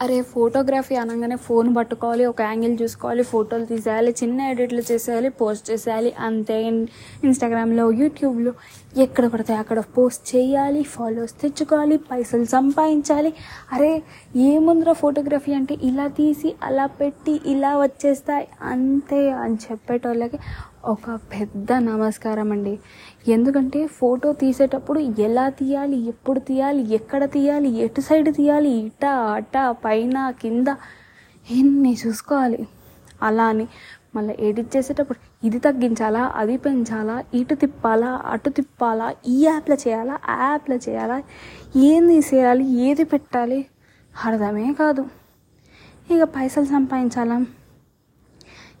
అరే ఫోటోగ్రఫీ అనగానే ఫోన్ పట్టుకోవాలి ఒక యాంగిల్ చూసుకోవాలి ఫోటోలు తీసేయాలి చిన్న ఎడిట్లు చేసేయాలి పోస్ట్ చేసేయాలి అంతే. ఇన్స్టాగ్రామ్లో యూట్యూబ్లో ఎక్కడ పడితే అక్కడ పోస్ట్ చేయాలి ఫాలోవర్స్ తెచ్చుకోవాలి పైసలు సంపాదించాలి. అరే ఏముందిరా ఫోటోగ్రఫీ అంటే? ఇలా తీసి అలా పెట్టి ఇలా వచ్చేస్తాయి. అంతే అని చెప్పేటోళ్ళకి ఒక పెద్ద నమస్కారం అండి ఎందుకంటే ఫోటో తీసేటప్పుడు ఎలా తీయాలి ఎప్పుడు తీయాలి ఎక్కడ తీయాలి ఎటు సైడ్ తీయాలి ఇట అట పైన కింద ఎన్ని చూసుకోవాలి. అలా అని మళ్ళీ ఎడిట్ చేసేటప్పుడు ఇది తగ్గించాలా అది పెంచాలా ఇటు తిప్పాలా అటు తిప్పాలా ఈ యాప్లో చేయాలా ఆ యాప్లో చేయాలా ఏం తీసేయాలి ఏది పెట్టాలి అర్థమే కాదు. ఇక పైసలు సంపాదించాలా?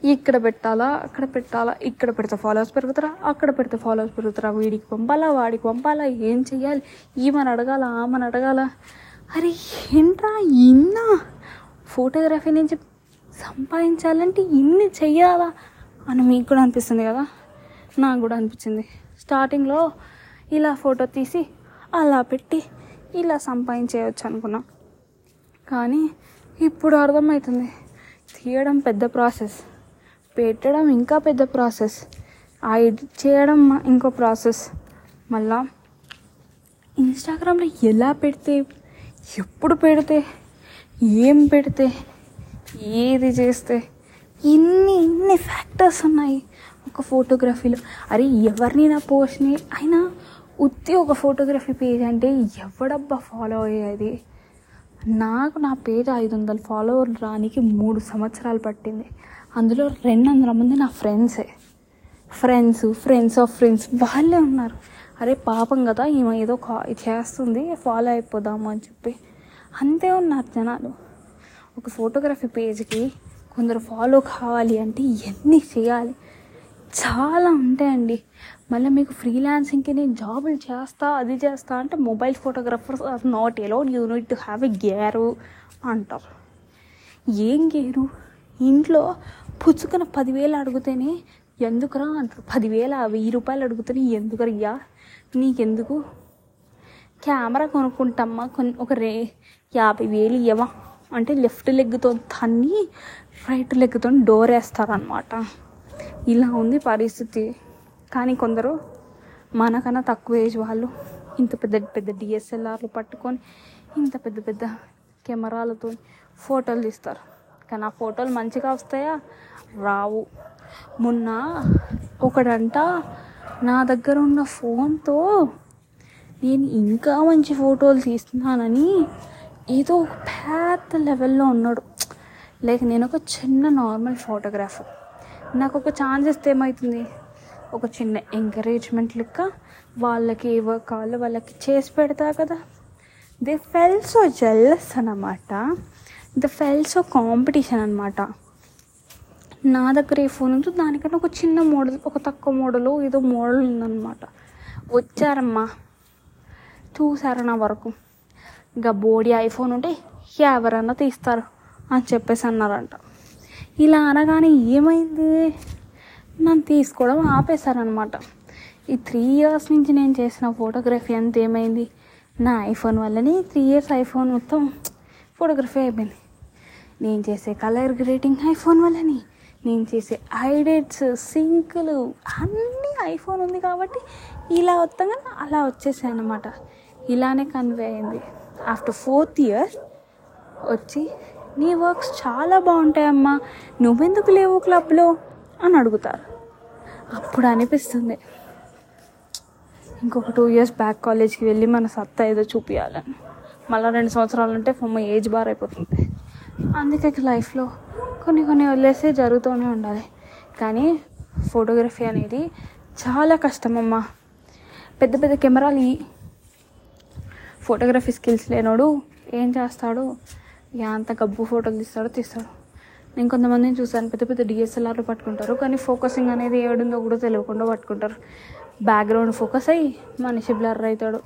ఇక్కడ పెట్టాలా అక్కడ పెట్టాలా ఇక్కడ పెడితే ఫాలోవర్స్ పెరుగుతారా అక్కడ పెడితే ఫాలోవర్స్ పెరుగుతారా వీడికి పంపాలా వాడికి పంపాలా ఏం చెయ్యాలి ఈమెను అడగాల ఆమెను అడగాల. అరే ఏంట్రా ఇన్నా? ఫోటోగ్రఫీ నుంచి సంపాదించాలంటే ఇన్ని చెయ్యాలా అని మీకు కూడా అనిపిస్తుంది కదా? నాకు కూడా అనిపించింది. స్టార్టింగ్లో ఇలా ఫోటో తీసి అలా పెట్టి ఇలా సంపాదించేయచ్చు అనుకున్నాం. కానీ ఇప్పుడు అర్థమవుతుంది. తీయడం పెద్ద ప్రాసెస్ పెట్టడం ఇంకా పెద్ద ప్రాసెస్. ఆ ఎడిట్ చేయడం ఇంకో ప్రాసెస్. మళ్ళా ఇన్స్టాగ్రామ్లో ఎలా పెడితే ఎప్పుడు పెడితే ఏం పెడితే ఏది చేస్తే ఇన్ని ఇన్ని ఫ్యాక్టర్స్ ఉన్నాయి. ఒక ఫోటోగ్రఫీలో అరే ఎవరిని నా పోస్ట్ని అయినా ఉత్తి ఒక ఫోటోగ్రఫీ పేజ్ అంటే ఎవడబ్బా ఫాలో అయ్యేది? నాకు నా పేజ్ ఐదు వందల ఫాలోవర్లు రానికి మూడు సంవత్సరాలు పట్టింది. అందులో రెండు వందల మంది నా ఫ్రెండ్సే. ఫ్రెండ్స్ ఫ్రెండ్స్ ఆఫ్ ఫ్రెండ్స్ వాళ్ళే ఉన్నారు. అరే పాపం కదా ఈమె ఏదో కా చేస్తుంది ఫాలో అయిపోదాము అని చెప్పి. అంతే ఉన్నారు జనాలు. ఒక ఫోటోగ్రఫీ పేజ్కి కొందరు ఫాలో కావాలి అంటే ఎన్ని చేయాలి? చాలా ఉంటాయండి. మళ్ళీ మీకు ఫ్రీలాన్సింగ్కి నేను జాబులు చేస్తా అది చేస్తా అంటే mobile photographers are not allowed you need to have a gear అంటారు. ఏం గేరు? ఇంట్లో పుచ్చుకున్న పదివేలు అడిగితేనే ఎందుకురా అంటారు. పదివేల? వెయ్యి రూపాయలు అడుగుతేనే ఎందుకురయ్యా నీకెందుకు? కెమెరా కొనుక్కుంటామ్మా కొన్ ఒక రే యాభై వేలు ఇవ్వవా అంటే లెఫ్ట్ లెగ్తో తన్ని రైట్ లెగ్తో డోర్ వేస్తారనమాట ఇలా ఉంది పరిస్థితి. కానీ కొందరు మనకన్నా తక్కువ ఏజ్ వాళ్ళు ఇంత పెద్ద పెద్ద డిఎస్ఎల్ఆర్లు పట్టుకొని ఇంత పెద్ద పెద్ద కెమెరాలతో ఫోటోలు తీస్తారు. కానీ ఆ ఫోటోలు మంచిగా వస్తాయా? రావు. మొన్న ఒకడంట నా దగ్గర ఉన్న ఫోన్తో నేను ఇంకా మంచి ఫోటోలు తీస్తున్నానని ఏదో ఒక పెద్ద లెవెల్లో ఉన్నాడు. లైక్ నేను ఒక చిన్న నార్మల్ ఫోటోగ్రాఫర్. నాకు ఒక ఛాన్స్ ఇస్తే ఏమవుతుంది ఒక చిన్న ఎంకరేజ్మెంట్ లెక్క వాళ్ళకి ఏవో కాళ్ళు వాళ్ళకి చేసి పెడతా కదా. They feel so jealous the feels ఒక కాంపిటీషన్ అనమాట నా దగ్గర ఏ ఫోన్ ఉందో దానికన్నా ఒక చిన్న మోడల్ ఒక తక్కువ మోడల్ ఏదో మోడల్ ఉందన్నమాట. వచ్చారమ్మా. చూసారు నా వరకు. ఇంకా బోడీ ఐఫోన్ ఉంటే ఎవరన్నా తీస్తారు అని చెప్పేసి అన్నారంట. ఇలా అనగానే ఏమైంది? నన్ను తీసుకోవడం ఆపేశారనమాట ఈ త్రీ ఇయర్స్ నుంచి నేను చేసిన ఫోటోగ్రఫీ అంత ఏమైంది? నా ఐఫోన్ వల్లనే త్రీ ఇయర్స్ ఐఫోన్ మొత్తం ఫోటోగ్రఫీ అయిపోయింది. నేను చేసే కలర్ గ్రేటింగ్ ఐఫోన్ వల్లనే నేను చేసే ఐడెట్స్ సింకులు అన్నీ ఐఫోన్ ఉంది కాబట్టి ఇలా వస్తాగా అలా వచ్చేసాయి అనమాట ఇలానే కన్వే అయింది. ఆఫ్టర్ ఫోర్త్ ఇయర్ వచ్చి నీ వర్క్స్ చాలా బాగుంటాయమ్మా నువ్వెందుకు లేవు క్లబ్లో అని అడుగుతారు. అప్పుడు అనిపిస్తుంది ఇంకొక టూ ఇయర్స్ బ్యాక్ కాలేజ్కి వెళ్ళి మన సత్తా ఏదో చూపించాలని మళ్ళీ రెండు సంవత్సరాలు ఉంటే ఫమ్మ ఏజ్ బార్ అయిపోతుంది. అందుకే లైఫ్లో కొన్ని కొన్ని వదిలేస్తే జరుగుతూనే ఉండాలి. కానీ ఫోటోగ్రఫీ అనేది చాలా కష్టమమ్మా. పెద్ద పెద్ద కెమెరాలు ఈ ఫోటోగ్రఫీ స్కిల్స్ లేనోడు ఏం చేస్తాడు? ఇక అంత గబ్బు ఫోటోలు తీస్తాడో తీస్తాడు. నేను కొంతమందిని చూసాను పెద్ద పెద్ద డిఎస్ఎల్ఆర్లు పట్టుకుంటారు. కానీ ఫోకసింగ్ అనేది ఏడుందో కూడా తెలియకుండా పట్టుకుంటారు. బ్యాక్గ్రౌండ్ ఫోకస్ అయ్యి మనిషి బ్లర్ అవుతాడు.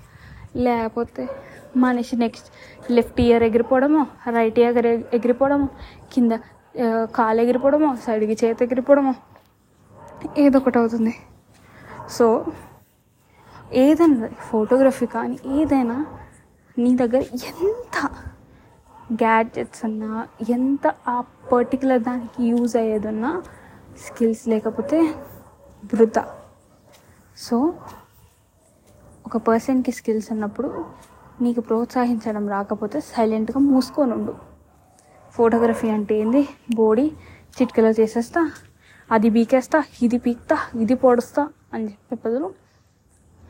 లేకపోతే మనిషి నెక్స్ట్ లెఫ్ట్ ఇయర్ ఎగిరిపోవడమో రైట్ ఇయర్ ఎగిరిపోవడమో కింద కాలు ఎగిరిపోవడమో సైడ్కి చేతి ఎగిరిపోవడమో ఏదో ఒకటి అవుతుంది. సో ఏదైనా ఫోటోగ్రఫీ కానీ ఏదైనా నీ దగ్గర ఎంత గ్యాడ్జెట్స్ అన్నా ఎంత ఆ పర్టికులర్ దానికి యూజ్ అయ్యేదన్నా స్కిల్స్ లేకపోతే వృధా. సో ఒక పర్సన్కి స్కిల్స్ ఉన్నప్పుడు నీకు ప్రోత్సహించడం రాకపోతే సైలెంట్గా మూసుకొని ఉండు ఫోటోగ్రఫీ అంటే ఏంది? బోడీ చిట్కలో చేసేస్తా అది బీకేస్తా ఇది పీక్తా ఇది పొడుస్తా అని చెప్పే బదులు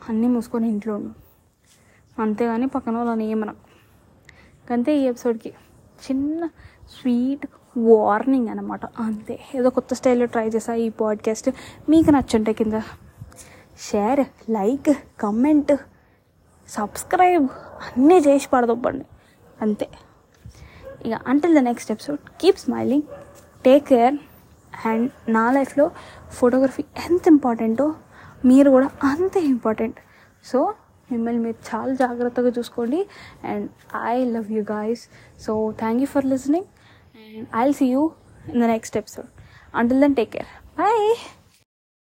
అన్నీ మూసుకొని ఇంట్లో ఉండు. అంతేగాని పక్కన వాళ్ళని ఏమనకు. అంతే ఈ ఎపిసోడ్కి. చిన్న స్వీట్ వార్నింగ్ అనమాట అంతే. ఏదో కొత్త స్టైల్లో ట్రై చేసా ఈ పాడ్కాస్ట్. మీకు నచ్చుంటే కింద షేర్ లైక్ కమెంట్ సబ్స్క్రైబ్. అన్నీ చేసి పడదొప్పండి అంతే. ఇక until the next episode keep smiling take care and నా లైఫ్లో ఫోటోగ్రఫీ ఎంత ఇంపార్టెంటో మీరు కూడా అంతే ఇంపార్టెంట్ సో మిమ్మల్ని మీరు చాలా జాగ్రత్తగా చూసుకోండి and I love you guys so thank you for listening and I see you in the next episode until then take care bye